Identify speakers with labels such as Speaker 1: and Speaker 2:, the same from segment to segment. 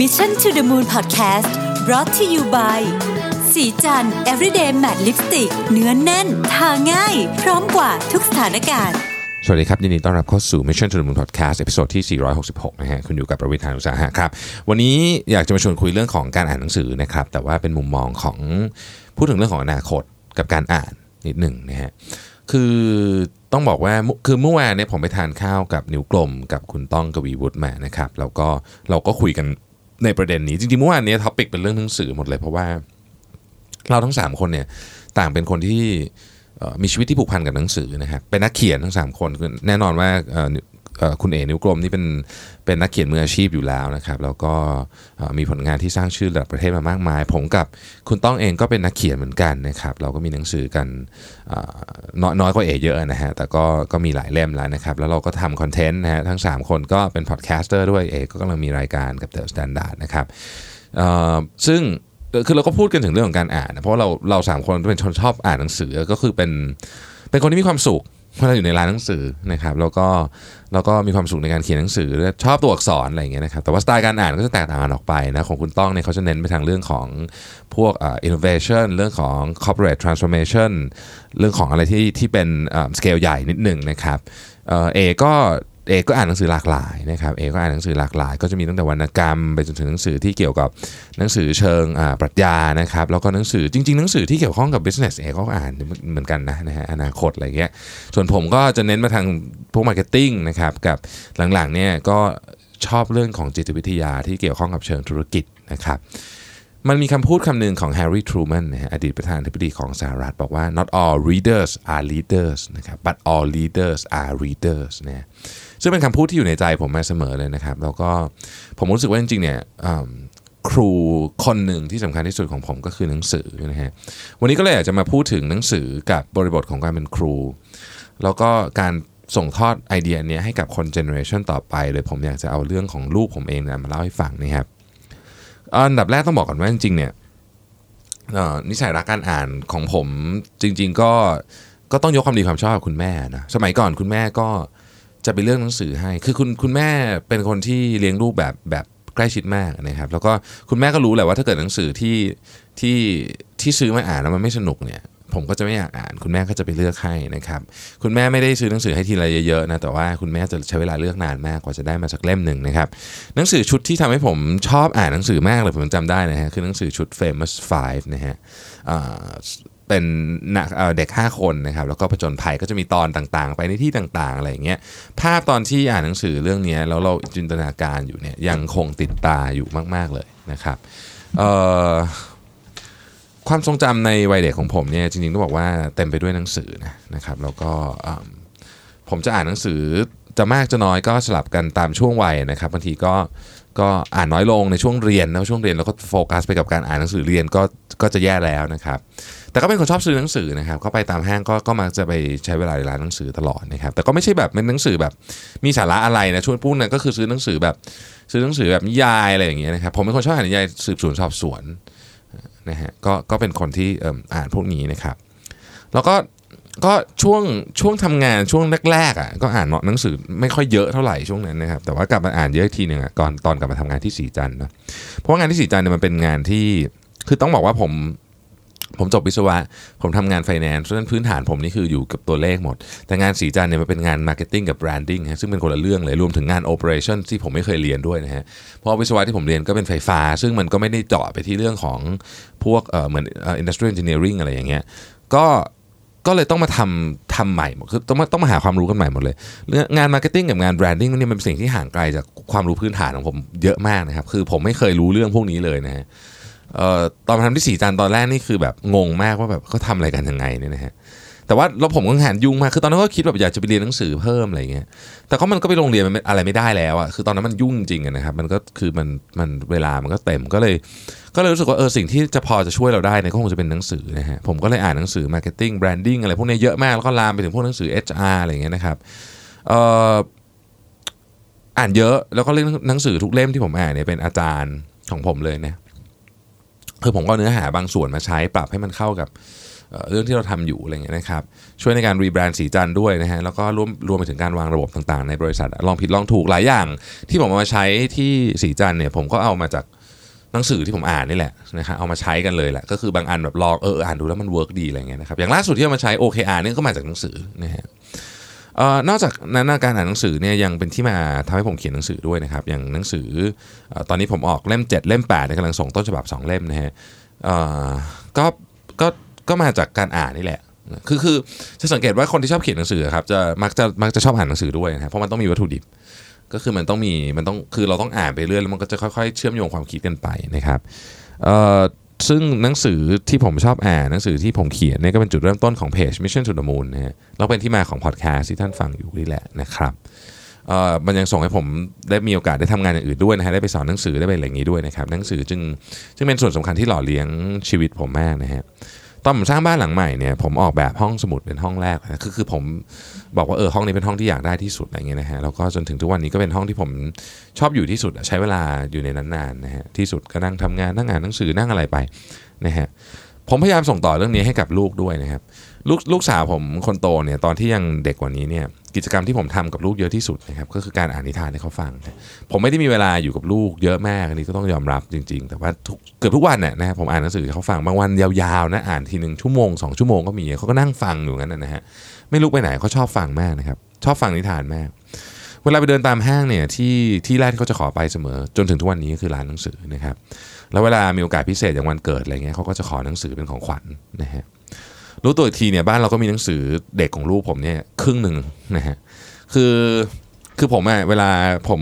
Speaker 1: Mission to the Moon Podcast brought to you by สีจัน everyday matte lipstick เนื้อนแน่น ทาง่าย พร้อมกว่าทุกสถานการณ์
Speaker 2: สวัสดีครับ ยินดีต้อนรับเข้าสู่ Mission to the Moon Podcast ตอนที่ 466 นะฮะ คุณอยู่กับประวิทยานุสาหะครับ วันนี้อยากจะมาชวนคุยเรื่องของการอ่านหนังสือนะครับ แต่ว่าเป็นมุมมองของพูดถึงเรื่องของอนาคตกับการอ่านนิดหนึ่งนะฮะ คือต้องบอกว่าคือเมื่อวานเนี่ยผมไปทานข้าวกับนิวกลมกับคุณต้องกวีวุฒิมานะครับ แล้วก็เราก็คุยกัน ในประเด็นนี้จริงๆเมื่อวานนี้ topic เป็นเรื่องหนังสือหมดเลยเพราะว่าเราทั้ง 3 คนเนี่ยต่างเป็นคนที่มีชีวิตที่ผูกพันกับหนังสือนะครับเป็นนักเขียนทั้ง 3 คนคือแน่นอนว่า คุณเอ๋นิ้วกลมนี่เป็นเป็นนักเขียนมืออาชีพอยู่แล้วนะครับ แล้วก็มีผลงานที่สร้างชื่อระดับประเทศมามากมาย ผมกับคุณต้องเองก็เป็นนักเขียนเหมือนกันนะครับเราก็มีหนังสือกันน้อยน้อยกว่าเอ๋เยอะนะฮะแต่ก็ก็มีหลายเล่มแล้วนะครับ แล้วเราก็ทำคอนเทนต์นะฮะทั้ง 3 คนก็เป็น podcaster ด้วยเอ๋ก็กำลังมีรายการกับ The Standard นะครับซึ่งคือเราก็พูดกันถึงเรื่องของการอ่านนะเพราะเราเราสามคนเป็นคนชอบอ่านหนังสือก็คือเป็นเป็นคนที่มีความสุข เมื่อเราอยู่ในร้านหนังสือนะครับแล้วก็แล้วก็มีความสุขในการเขียนหนังสือและชอบตัวอักษรอะไรอย่างเงี้ยนะครับแต่ว่าสไตล์การอ่านก็จะแตกต่างกันออกไปนะของคุณต้องเนี่ยเขาจะเน้นไปทางเรื่องของพวกอ่า innovation เรื่องของ corporate transformation เรื่องของอะไรที่ที่เป็นสเกลใหญ่นิดหนึ่งนะครับเอ่อเอก็ เอก็อ่านหนังสือหลากหลายนะครับเอก็อ่านหนังสือหลากหลาย ก็จะมีตั้งแต่วรรณกรรม ไปจนถึงหนังสือที่เกี่ยวกับหนังสือเชิงปรัชญานะครับแล้วก็หนังสือจริงๆหนังสือที่เกี่ยวข้องกับ business เอก็อ่านเหมือนกันนะนะฮะอนาคตอะไรเงี้ยส่วนผมก็จะเน้นมาทางพวก marketing นะครับกับหลังๆเนี่ยก็ชอบเรื่องของจิตวิทยาที่เกี่ยวข้องกับเชิงธุรกิจนะครับมันมีคำพูดคำหนึ่งของแฮร์รี่ทรูแมนนะฮะอดีตประธานาธิบดีของสหรัฐบอกว่า not all readers are leaders นะครับ but all leaders are readers นะ ซึ่งเป็นคำพูดที่อยู่ในใจผมมาเสมอเลยนะครับแล้วก็ผมรู้สึกว่าจริงๆเนี่ยครูคนหนึ่งที่สำคัญที่สุดของผมก็คือหนังสือนะฮะวันนี้ก็เลยอยากจะมาพูดถึงหนังสือกับบริบทของการเป็นครู แล้วก็การส่งทอดไอเดียนี้ให้กับคนเจเนอเรชันต่อไปเลยผมอยากจะเอาเรื่องของลูกผมเองเนี่ยมาเล่าให้ฟังนะครับอันดับแรกต้องบอกก่อนว่าจริงๆเนี่ยนิสัยรักการอ่านของผมจริง ๆ ก็ก็ต้องยกความดีความชอบคุณแม่นะสมัยก่อนคุณแม่ก็ จะไปเลือกหนังสือให้ คือคุณคุณแม่เป็นคนที่เลี้ยงลูกแบบแบบใกล้ชิดมากนะครับ แล้วก็คุณแม่ก็รู้แหละว่าถ้าเกิดหนังสือที่ที่ที่ซื้อมาอ่านแล้วมันไม่สนุกเนี่ย ผมก็จะไม่อยากอ่าน คุณแม่ก็จะไปเลือกให้นะครับ คุณแม่ไม่ได้ซื้อหนังสือให้ทีละเยอะๆนะแต่ว่าคุณแม่จะใช้เวลาเลือกนานมากกว่าจะได้มาสักเล่มหนึ่งนะครับหนังสือชุดที่ทำให้ผมชอบอ่านหนังสือมากเลยผมจำได้นะฮะคือหนังสือชุด Famous Five นะฮะ เป็นนักเด็ก 5 คนนะครับแล้วก็ผจญภัยก็จะมีตอนต่างๆ ไปในที่ต่างๆอะไรอย่างเงี้ยภาพตอนที่อ่านหนังสือเรื่องนี้แล้วเราจินตนาการอยู่เนี่ยยังคงติดตาอยู่มาก ๆเลยนะครับความทรงจำในวัยเด็กของผมเนี่ยจริงๆต้องบอกว่าเต็มไปด้วยหนังสือนะนะครับแล้วก็ผมจะอ่านหนังสือจะมากจะน้อยก็สลับกันตามช่วงวัยนะครับบางทีก็ก็อ่านน้อยลงในช่วงเรียนนะช่วงเรียนแล้วก็โฟกัสไปกับการอ่านหนังสือเรียนก็ ก็จะแย่แล้วนะครับ แต่ก็เป็นคนชอบซื้อหนังสือนะครับเข้าไปตามห้างก็ก็มักจะไปใช้เวลาในร้านหนังสือตลอดนะครับ แต่ก็ไม่ใช่แบบเป็นหนังสือแบบมีสาระอะไรนะช่วงพูดนั้นก็คือซื้อหนังสือแบบซื้อหนังสือแบบนิยายอะไรอย่างเงี้ยนะครับ ผมเป็นคนชอบอ่านนิยายสืบสวนสอบสวนนะฮะ ก็ก็เป็นคนที่อ่านพวกนี้นะครับ แล้วก็ก็ช่วงช่วงทำงานช่วงแรกๆอะก็อ่านหนังสือไม่ค่อยเยอะเท่าไหร่ช่วงนั้นนะครับแต่ว่ากลับมาอ่านเยอะทีหนึ่งอะก่อนตอนกลับมาทำงานที่ศรีจันทร์เนี่ยเพราะว่างานที่ศรีจันทร์เนี่ยมันเป็นงานที่ คือต้องบอกว่าผมผมจบวิศวะ ผมทำงานไฟแนนซ์เพราะฉะนั้นพื้นฐานผมนี่คืออยู่กับตัวเลขหมด แต่งานศรีจันทร์เนี่ยมันเป็นงาน marketing กับ branding ฮะซึ่งเป็นคนละเรื่องเลย รวมถึงงาน operation ที่ผมไม่เคยเรียนด้วยนะฮะ เพราะวิศวะที่ผมเรียนก็เป็นไฟฟ้า ซึ่งมันก็ไม่ได้เจาะไปที่เรื่องของพวกเอ่อเหมือนอ่อ industrial engineering อะไรอย่างเงี้ย ก็ก็เลยต้องมาทำทำใหม่คือต้องมาต้องมาหาความรู้กันใหม่หมดเลยเรื่องงาน marketing กับงาน branding เนี่ยมันเป็นสิ่งที่ห่างไกลจากความรู้พื้นฐานของผมเยอะมากนะครับคือผมไม่เคยรู้เรื่องพวกนี้เลยนะฮะ ตอนทำที่ศรีจันทร์ตอนแรกนี่คือแบบงงมากว่าแบบเขาทำอะไรกันยังไงเนี่ยนะฮะแต่ว่าเราผมก็งานยุ่งมากคือตอนนั้นก็คิดแบบอยากจะไปเรียนหนังสือเพิ่มอะไรเงี้ยแต่ก็มันก็ไปโรงเรียนมันอะไรไม่ได้แล้วอะคือตอนนั้นมันยุ่งจริงนะครับมันก็คือมันมันเวลามันก็เต็มก็เลย ก็เลยรู้สึกว่าเออสิ่งที่จะพอจะช่วยเราได้เนี่ยก็คงจะเป็นหนังสือนะฮะผมก็เลยอ่านหนังสือ marketing branding อะไรพวกนี้เยอะมากแล้วก็ลามไปถึงพวกหนังสือ HR อะไรเงี้ยนะครับเอ่ออ่านเยอะแล้วก็เล่มหนังสือทุกเล่มที่ผมอ่านเนี่ยเป็นอาจารย์ของผมเลยนะ คือผมก็เนื้อหาบางส่วนมาใช้ปรับให้มันเข้ากับเรื่องที่เราทำอยู่อะไรเงี้ยนะครับช่วยในการรีแบรนด์สีจันด้วยนะฮะแล้วก็รวมรวมไปถึงการวางระบบต่างๆ ในบริษัทลองผิดลองถูกหลายอย่าง ที่ผมเอามาใช้ที่สีจันเนี่ยผมก็เอามาจากหนังสือที่ผมอ่านนี่แหละนะครับเอามาใช้กันเลยแหละก็คือบางอันแบบลองเอออ่านดูแล้วมันเวิร์กดีอะไรเงี้ยนะครับอย่างล่าสุดที่เอามาใช้ OKR นี่ก็มาจากหนังสือนะฮะ นอกจากนั้นการอ่านหนังสือเนี่ยยังเป็นที่มาทำให้ผมเขียนหนังสือด้วยนะครับ อย่างหนังสืออตอนนี้ผมออกเล่ม 7 เล่ม8เนี่ยกำลังส่งต้นฉบับ 2 เล่มนะฮะก็ก็ก็มาจากการอ่านนี่แหละ คือคือจะสังเกตว่าคนที่ชอบเขียนหนังสือครับจะมักจะมักจะชอบอ่านหนังสือด้วยนะเพราะมันต้องมีวัตถุดิบ ก็คือมันต้องมีมันต้องคือเราต้องอ่านไปเรื่อยแล้วมันก็จะค่อยๆ เชื่อมโยงความคิดกันไปนะครับเอ่อ ซึ่งหนังสือที่ผมชอบอ่านหนังสือที่ผมเขียนเนี่ยก็เป็นจุดเริ่มต้นของเพจ Mission to the Moon นะฮะแล้วเป็นที่มาของพอดแคสต์ที่ท่านฟังอยู่นี่แหละนะครับเอ่อมันยังส่งให้ผมได้มีโอกาสได้ทำงานอย่างอื่นด้วยนะฮะได้ไปสอนหนังสือได้ไปอะไรอย่างนี้ด้วยนะครับหนังสือจึงจึงเป็นส่วนสำคัญที่หล่อเลี้ยงชีวิตผมมากนะฮะ ตอนผมสร้างบ้านหลังใหม่เนี่ยผมออกแบบห้องสมุดเป็นห้องแรกนะคือคือผมบอกว่าเออห้องนี้เป็นห้องที่อยากได้ที่สุดอะไรเงี้ยนะฮะแล้วก็จนถึงทุกวันนี้ก็เป็นห้องที่ผมชอบอยู่ที่สุดใช้เวลาอยู่ในนั้นนานนะฮะที่สุดก็นั่งทำงานนั่งอ่านหนังสือนั่งอะไรไปนะฮะผมพยายามส่งต่อเรื่องนี้ให้กับลูกด้วยนะครับ ลูกลูกสาวผมคนโตเนี่ยตอนที่ยังเด็กกว่านี้เนี่ย กิจกรรมที่ผมทำกับลูกเยอะที่สุดนะครับก็คือการอ่านนิทานให้เขาฟัง ผมไม่ได้มีเวลาอยู่กับลูกเยอะมากอันนี้ก็ต้องยอมรับจริง ๆ แต่ว่าเกือบทุกวันเนี่ยนะครับผมอ่านหนังสือให้เขาฟังบางวันยาวๆนะอ่านทีหนึ่งชั่วโมงสองชั่วโมงก็มีเขาก็นั่งฟังอยู่งั้นนะฮะไม่ลุกไปไหนเขาชอบฟังมากนะครับชอบฟังนิทานมาก เวลาไปเดินตามห้างเนี่ยที่ที่แรกที่เขาจะขอไปเสมอ จนถึงทุกวันนี้ก็คือร้านหนังสือนะครับแล้วเวลามีโอกาสพิเศษอย่างวันเกิดอะไรเงี้ยเขาก็จะขอหนังสือเป็นของขวัญนะฮะ รู้ตัวอีกทีเนี่ยบ้านเราก็มีหนังสือเด็กของลูกผมเนี่ยครึ่งหนึ่งนะฮะคือคือผมอะเวลาผม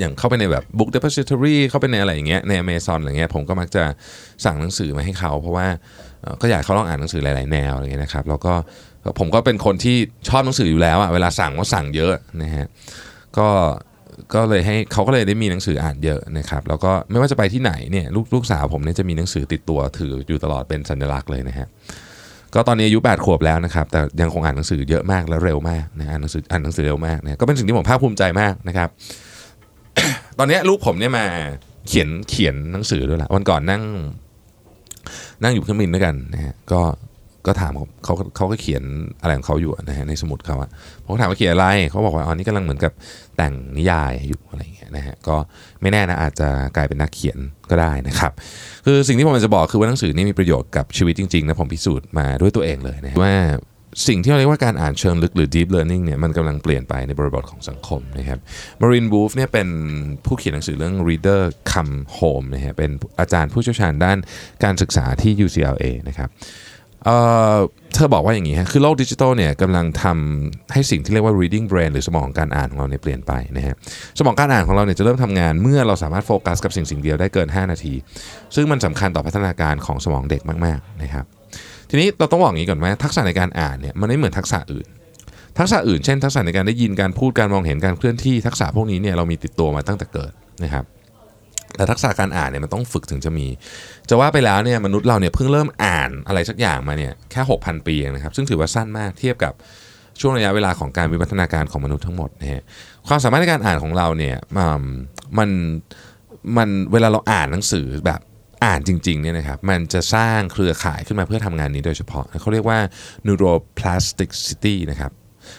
Speaker 2: อย่างเข้าไปในแบบ book depository เข้าไปในอะไรอย่างเงี้ยใน Amazon อะไรเงี้ยผมก็มักจะสั่งหนังสือมาให้เขา เพราะว่าก็อยากเขาลองอ่านหนังสือหลาย ๆ แนวอะไรเงี้ยนะครับแล้วก็ผมก็เป็นคนที่ชอบหนังสืออยู่แล้วอะเวลาสั่งก็สั่งเยอะนะฮะก็ ก็เลยให้เขาก็เลยได้มีหนังสืออ่านเยอะนะครับแล้วก็ไม่ว่าจะไปที่ไหนเนี่ยลูกลูกสาวผมเนี่ยจะมีหนังสือติดตัวถืออยู่ตลอดเป็นสัญลักษณ์เลยนะฮะก็ตอนนี้อายุ 8 ขวบแล้วนะครับ แต่ยังคงอ่านหนังสือเยอะมากและเร็วมากนะอ่านหนังสืออ่านหนังสือเร็วมากนะก็เป็นสิ่งที่ผมภาคภูมิใจมากนะครับ ตอนนี้ลูกผมเนี่ยมาเขียนเขียนหนังสือด้วยละวันก่อนนั่ง นั่งอยู่เครื่องบินด้วยกันนะฮะก็ ก็ถามเขาเขาเขาก็เขียนอะไรของเขาอยู่นะฮะในสมุดเขาอะผมก็ถามว่าเขียนอะไรเขาบอกว่าอ๋อนี่กำลังเหมือนกับแต่งนิยายอยู่อะไรอย่างเงี้ยนะฮะก็ไม่แน่นะอาจจะกลายเป็นนักเขียนก็ได้นะครับ คือสิ่งที่ผมจะบอกคือว่าหนังสือนี่มีประโยชน์กับชีวิตจริงๆนะผมพิสูจน์มาด้วยตัวเองเลยนะว่าสิ่งที่เราเรียกว่าการอ่านเชิงลึกหรือ deep learning เนี่ยมันกำลังเปลี่ยนไปในบริบทของสังคมนะครับมารินบูฟเนี่ยเป็นผู้เขียนหนังสือเรื่อง reader come home นะฮะเป็นอาจารย์ผู้เชี่ยวชาญด้านการศึกษาที่ UCLA นะครับ เธอบอกว่าอย่างนี้ฮะ คือโลกดิจิทัลเนี่ยกำลังทำให้สิ่งที่เรียกว่า reading brain หรือสมองการอ่านของเราเนี่ยเปลี่ยนไปนะฮะ สมองการอ่านของเราเนี่ยจะเริ่มทำงานเมื่อเราสามารถโฟกัสกับสิ่งสิ่งเดียวได้เกิน 5 นาที ซึ่งมันสำคัญต่อพัฒนาการของสมองเด็กมากๆนะครับ ทีนี้เราต้องบอกอย่างนี้ก่อนว่าทักษะในการอ่านเนี่ยมันไม่เหมือนทักษะอื่น ทักษะอื่นเช่น ทักษะในการได้ยิน การพูด การมองเห็น การเคลื่อนที่ ทักษะพวกนี้เนี่ยเรามีติดตัวมาตั้งแต่เกิดนะครับ แต่ทักษะการอ่านเนี่ยมันต้องฝึกถึงจะมี จะว่าไปแล้วเนี่ยมนุษย์เราเนี่ยเพิ่งเริ่มอ่านอะไรสักอย่างมาเนี่ยแค่ 6,000 ปีเองนะครับ ซึ่งถือว่าสั้นมากเทียบกับช่วงระยะเวลาของการวิวัฒนาการของมนุษย์ทั้งหมดนะฮะความสามารถในการอ่านของเราเนี่ยมมันมันเวลาเราอ่านหนังสือแบบอ่านจริงๆเนี่ยนะครับมันจะสร้างเครือข่ายขึ้นมาเพื่อทำงานนี้โดยเฉพาะ เขาเรียกว่า neuroplasticity นะครับ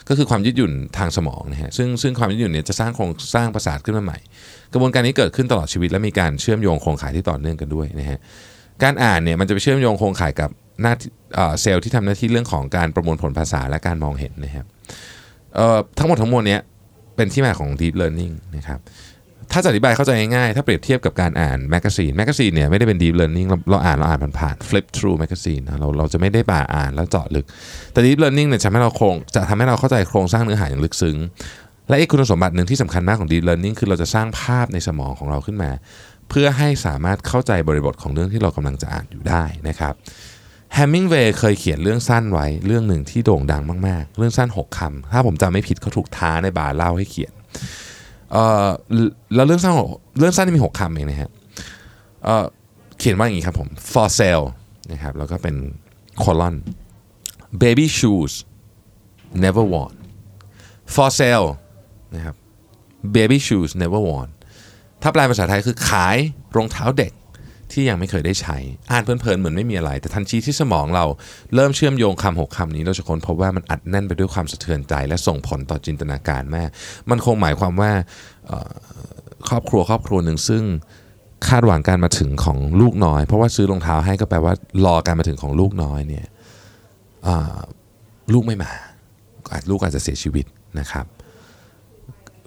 Speaker 2: ก็คือความยืดหยุ่นทางสมองนะฮะซึ่งซึ่งความยืดหยุ่นเนี่ยจะสร้างโครงสร้างประสาทขึ้นมาใหม่ กระบวนการนี้เกิดขึ้นตลอดชีวิตและมีการเชื่อมโยงโครงข่ายที่ต่อเนื่องกันด้วยนะฮะการอ่านเนี่ยมันจะไปเชื่อมโยงโครงข่ายกับหน้าเซลล์ที่ทำหน้าที่เรื่องของการประมวลผลภาษาและการมองเห็นนะครับทั้งหมดทั้งมวลเนี้ยเป็นที่มาของ deep learning นะครับถ้าจะอธิบายเข้าใจง่ายๆ ถ้าเปรียบเทียบกับการอ่าน magazine magazine เนี่ยไม่ได้เป็น deep learning เราเราอ่านเราอ่านผ่านๆ flip through magazine นเราเราจะไม่ได้ป่าอ่านแล้วเจาะลึก แต่ deep learning เนี่ยจะทำให้เราโครงจะทำให้เราเข้าใจโครงสร้างเนื้อหาอย่างลึกซึ้ง และอีกคุณสมบัติหนึ่งที่สำคัญมากของ deep learning คือเราจะสร้างภาพในสมองของเราขึ้นมา เพื่อให้สามารถเข้าใจบริบทของเรื่องที่เรากำลังจะอ่านอยู่ได้นะครับแฮมมิงเวย์เคยเขียนเรื่องสั้นไว้เรื่องหนึ่งที่โด่งดังมากๆ เรื่องสั้น 6คำถ้าผมจำไม่ผิดเขาถูกท้าในบาร์เล่าให้เขียนเอ่อแล้วเรื่องสั้นเรื่องสั้นที่มี 6คำเองนะฮะเอ่อเขียนว่าอย่างนี้ครับผม for sale นะครับแล้วก็เป็น colon baby shoes never worn for sale นะครับ baby shoes never worn ถ้าแปลภาษาไทยคือขายรองเท้าเด็กที่ยังไม่เคยได้ใช้ อ่านเพลินๆเหมือนไม่มีอะไร แต่ทันทีที่สมองเราเริ่มเชื่อมโยงคำหกคำนี้เราจะค้นพบว่ามันอัดแน่นไปด้วยความสะเทือนใจ และส่งผลต่อจินตนาการแม่มันคงหมายความว่าครอบครัวครอบครัวหนึ่งซึ่งคาดหวังการมาถึงของลูกน้อย เพราะว่าซื้อรองเท้าให้ก็แปลว่ารอการมาถึงของลูกน้อยเนี่ยลูกไม่มาลูกอาจจะเสียชีวิตนะครับ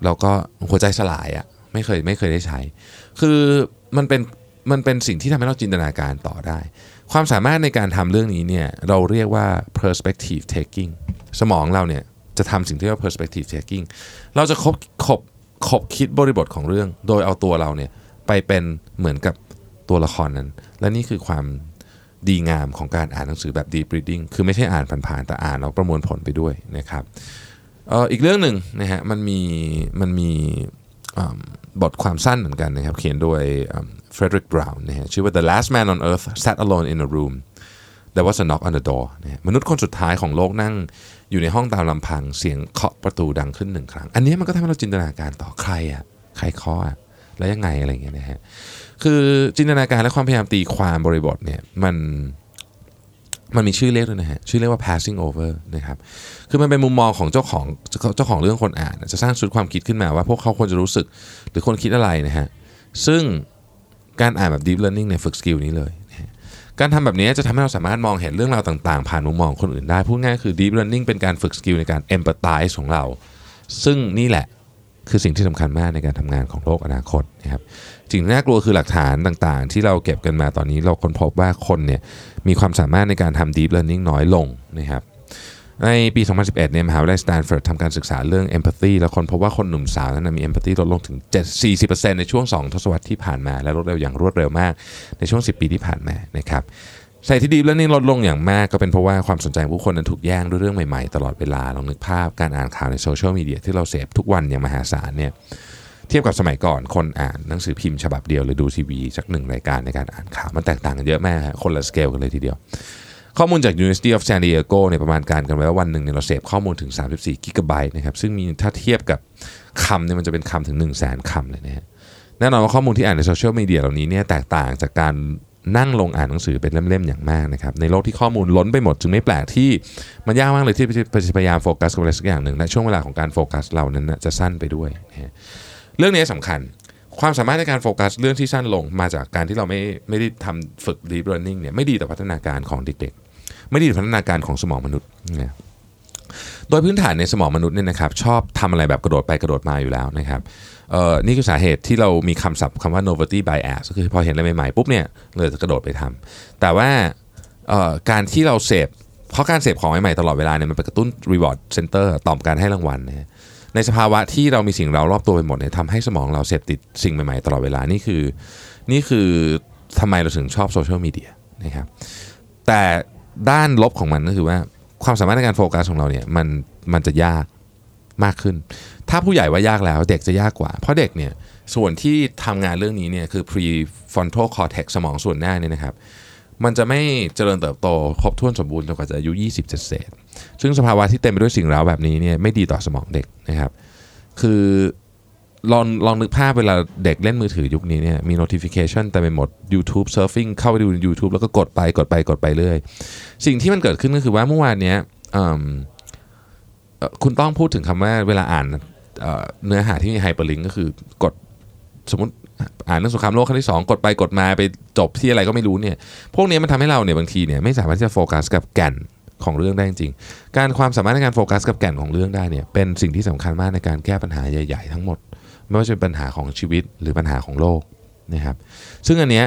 Speaker 2: แล้วก็หัวใจสลายอะ่ะไม่เคยไม่เคยได้ใช้ คือมันเป็นมันเป็นสิ่งที่ทำให้เราจินตนาการต่อได้ ความสามารถในการทำเรื่องนี้เนี่ยเราเรียกว่า perspective taking สมองเราเนี่ยจะทำสิ่งที่เรียกว่า perspective taking เราจะคบคบคบคิดบริบทของเรื่อง โดยเอาตัวเราเนี่ยไปเป็นเหมือนกับตัวละครนั้น และนี่คือความดีงามของการอ่านหนังสือแบบ deep reading คือไม่ใช่อ่านผ่านๆแต่อ่านเราประมวลผลไปด้วยนะครับ อีกเรื่องหนึ่งนะฮะมันมีมันมีบทความสั้นเหมือนกันนะครับเขียนโดยเฟรดริกบราวน์นะฮะชื่อว่า The Last Man on Earth Sat Alone in a Room There was a knock on the door นะฮะมนุษย์คนสุดท้ายของโลกนั่งอยู่ในห้องตามลำพังเสียงเคาะประตูดังขึ้นหนึ่งครั้ง อันนี้มันก็ทำให้เราจินตนาการต่อใครอะใครเคาะอะแล้วยังไงอะไรเงี้ยนะฮะคือจินตนาการและความพยายามตีความบริบทเนี่ยมัน มันมีชื่อเรียกด้วยนะฮะชื่อเรียกว่า passing over นะครับคือมันเป็นมุมมองของเจ้าของเจ้าของเรื่องคนอ่าน จะสร้างชุดความคิดขึ้นมาว่าพวกเขาควรจะรู้สึกหรือคนคิดอะไรนะฮะซึ่งการอ่านแบบ deep learning เนี่ยฝึก skill นี้เลยนะการทำแบบนี้จะทำให้เราสามารถมองเห็นเรื่องราวต่างๆ ผ่านมุมมองคนอื่นได้พูดง่ายคือ deep learning เป็นการฝึก skill ในการ empathize ของเรา ซึ่งนี่แหละ คือสิ่งที่สำคัญมากในการทำงานของโลกอนาคตนะครับสิ่งน่ากลัวคือหลักฐานต่างๆ ที่เราเก็บกันมาตอนนี้เราค้นพบว่าคนเนี่ยมีความสามารถในการทำ deep learning น้อยลงนะครับในปี 2011 เนี่ยมหาวิทยาลัยสแตนฟอร์ดทำการศึกษาเรื่อง empathy แล้วค้นพบว่าคนหนุ่มสาวนั้นมี empathy ลดลงถึง 40%ในช่วง 2 ทศวรรษที่ผ่านมา และลดเร็วอย่างรวดเร็วมากในช่วง 10 ปีที่ผ่านมานะครับ ใส่ที่ดีแล้วนี่ลดลงอย่างมากก็เป็นเพราะว่าความสนใจของผู้คนนั้นถูกแย่งด้วยเรื่องใหม่ๆ ตลอดเวลาลองนึกภาพการอ่านข่าวในโซเชียลมีเดียที่เราเสพทุกวันอย่างมหาศาลเนี่ยเทียบกับสมัยก่อนคนอ่านหนังสือพิมพ์ฉบับเดียวหรือดูทีวีสักหนึ่งรายการในการอ่านข่าวมันแตกต่างกันเยอะมากคนละสเกลกันเลยทีเดียว ข้อมูลจาก University of San Diego เนี่ยประมาณการกันไว้ว่าวันหนึ่งเนี่ยเราเสพข้อมูลถึง 34 กิกะไบต์นะครับซึ่งมีถ้าเทียบกับคำเนี่ยมันจะเป็นคำถึง 1 0 0 0 0แสนคำเลยนะฮะแน่นอนว่าข้อมูลที่อ่านในโซเชียลมีเดียเหล่านี้เนี่ยแตกต่างจากการ นั่งลงอ่านหนังสือเป็นเล่มๆอย่างมากนะครับในโลกที่ข้อมูลล้นไปหมด จึงไม่แปลกที่มันยากมากเลยที่พยายามโฟกัสกับอะไรสักอย่างหนึ่งและช่วงเวลาของการโฟกัสเรานั้นจะสั้นไปด้วยนะเรื่องนี้สำคัญความสามารถในการโฟกัสเรื่องที่สั้นลงมาจากการที่เราไม่ไม่ได้ทำฝึก deep learning เนี่ยไม่ดีต่อพัฒนาการของเด็กๆ ไม่ดีต่อพัฒนาการของสมองมนุษย์นะโดยพื้นฐานในสมองมนุษย์เนี่ยนะครับชอบทำอะไรแบบกระโดดไปกระโดดมาอยู่แล้วนะครับ เอ่อนี่คือสาเหตุที่เรามีคำศัพท์คำว่า novelty bias ก็คือพอเห็นอะไรใหม่ๆปุ๊บเนี่ยเลยจะกระโดดไปทำแต่ว่าเอ่อการที่เราเสพเพราะการเสพของใหม่ๆตลอดเวลาเนี่ยมันไปกระตุ้น reward center ตอบการให้รางวัลนะในสภาวะที่เรามีสิ่งเรารอบตัวไปหมดเนี่ยทำให้สมองเราเสพติดสิ่งใหม่ๆตลอดเวลานี่คือ นี่คือทำไมเราถึงชอบโซเชียลมีเดียนะครับแต่ด้านลบของมันก็คือว่าความสามารถในการโฟกัสของเราเนี่ยมันมันจะยาก มากขึ้น ถ้าผู้ใหญ่ว่ายากแล้วเด็กจะยากกว่า เพราะเด็กเนี่ยส่วนที่ทำงานเรื่องนี้เนี่ยคือ prefrontal cortex สมองส่วนหน้าเนี่ยนะครับมันจะไม่เจริญเติบโตครบถ้วนสมบูรณ์จนกว่าจะอายุ 20 เศษ ซึ่งสภาวะที่เต็มไปด้วยสิ่งเร้าแบบนี้เนี่ยไม่ดีต่อสมองเด็กนะครับ คือลองลองนึกภาพเวลาเด็กเล่นมือถือยุคนี้เนี่ยมี notification เต็มไปหมด YouTube surfing เข้าไปดู YouTube แล้วก็กดไปกดไปกดไปเรื่อย สิ่งที่มันเกิดขึ้นก็คือว่าเมื่อวานเนี้ คุณต้องพูดถึงคำว่าเวลาอ่านเนื้อหาที่มี hyperlink ก็คือกดสมมติอ่านเรื่องสงครามโลกครั้งที่ 2 กดไปกดมาไปจบที่อะไรก็ไม่รู้เนี่ย พวกนี้มันทำให้เราเนี่ยบางทีเนี่ยไม่สามารถที่จะโฟกัสกับแก่นของเรื่องได้จริง การความสามารถในการโฟกัสกับแก่นของเรื่องได้เนี่ยเป็นสิ่งที่สำคัญมากในการแก้ปัญหาใหญ่ ๆ ทั้งหมด ไม่ว่าจะเป็นปัญหาของชีวิตหรือปัญหาของโลกนะครับซึ่งอันเนี้ย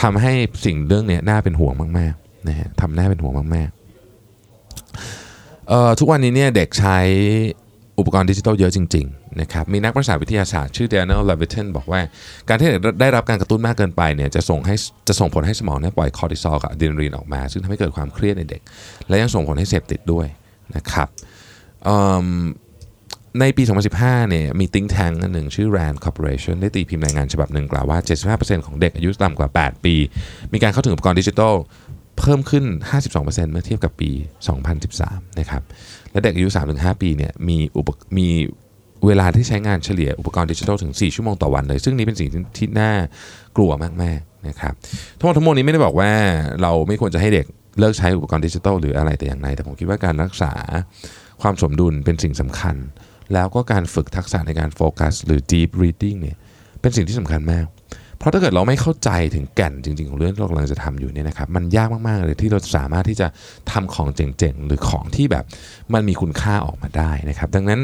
Speaker 2: ทำให้สิ่งเรื่องนี้น่าเป็นห่วงมากๆนะฮะทำน่าเป็นห่วงมากๆ ทุกวันนี้เนี่ยเด็กใช้อุปกรณ์ดิจิทัลเยอะจริงๆนะครับมีนักประสาทวิทยาศาสตร์ชื่อเดนเนลลาวิเทนบอกว่า การที่เด็กได้รับการกระตุ้นมากเกินไปเนี่ยจะส่งให้จะส่งผลให้สมองเนี่ยปล่อยคอร์ติซอลกับอะดรีนาลีนออกมา ซึ่งทำให้เกิดความเครียดในเด็ก และยังส่งผลให้เสพติดด้วยนะครับในปี 2015 เนี่ยมี think tank อันหนึ่งชื่อ RAND Corporation ได้ตีพิมพ์รายงานฉบับหนึ่งกล่าวว่า 75%ของเด็กอายุต่ำกว่า 8 ปี มีการเข้าถึงอุปกรณ์ดิจิทัล เพิ่มขึ้น 52%เมื่อเทียบกับปี 2013 นะครับ และเด็กอายุ 3-5 ปีเนี่ยมีอุปมีเวลาที่ใช้งานเฉลี่ยอุปกรณ์ดิจิทัลถึง 4 ชั่วโมงต่อวันเลย ซึ่งนี้เป็นสิ่งที่น่ากลัวมากนะครับ ทั้งหมดทั้งมวลนี้ไม่ได้บอกว่าเราไม่ควรจะให้เด็กเลิกใช้อุปกรณ์ดิจิทัลหรืออะไรแต่อย่างไรแต่ผมคิดว่าการรักษาความสมดุลเป็นสิ่งสำคัญ แล้วก็การฝึกทักษะในการโฟกัสหรือ deep reading เนี่ยเป็นสิ่งที่สำคัญมาก เพราะถ้าเกิดเราไม่เข้าใจถึงแก่นจริง ๆ ของเรื่องที่เรากำลังจะทำอยู่เนี่ยนะครับมันยากมากๆเลยที่เราสามารถที่จะทำของเจ๋งๆ หรือของที่แบบมันมีคุณค่าออกมาได้นะครับ ดังนั้น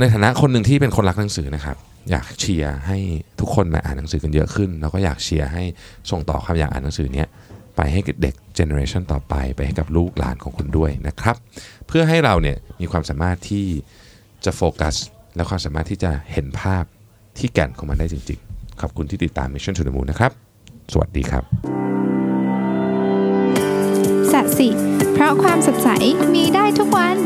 Speaker 2: ในฐานะคนหนึ่งที่เป็นคนรักหนังสือนะครับ อยากเชียร์ให้ทุกคนมาอ่านหนังสือกันเยอะขึ้น แล้วก็อยากเชียร์ให้ส่งต่อความอยากอ่านหนังสือเนี้ยไปให้กับเด็กเจเนอเรชันต่อไปไปให้กับลูกหลานของคุณด้วยนะครับ เพื่อให้เราเนี่ยมีความสามารถที่จะโฟกัสและความสามารถที่จะเห็นภาพที่แก่นของมันได้จริงๆ ขอบคุณที่ติดตาม Mission to the Moon นะครับ สวัสดีครับ
Speaker 3: สัสิ เพราะความสดใสมีได้ทุกวัน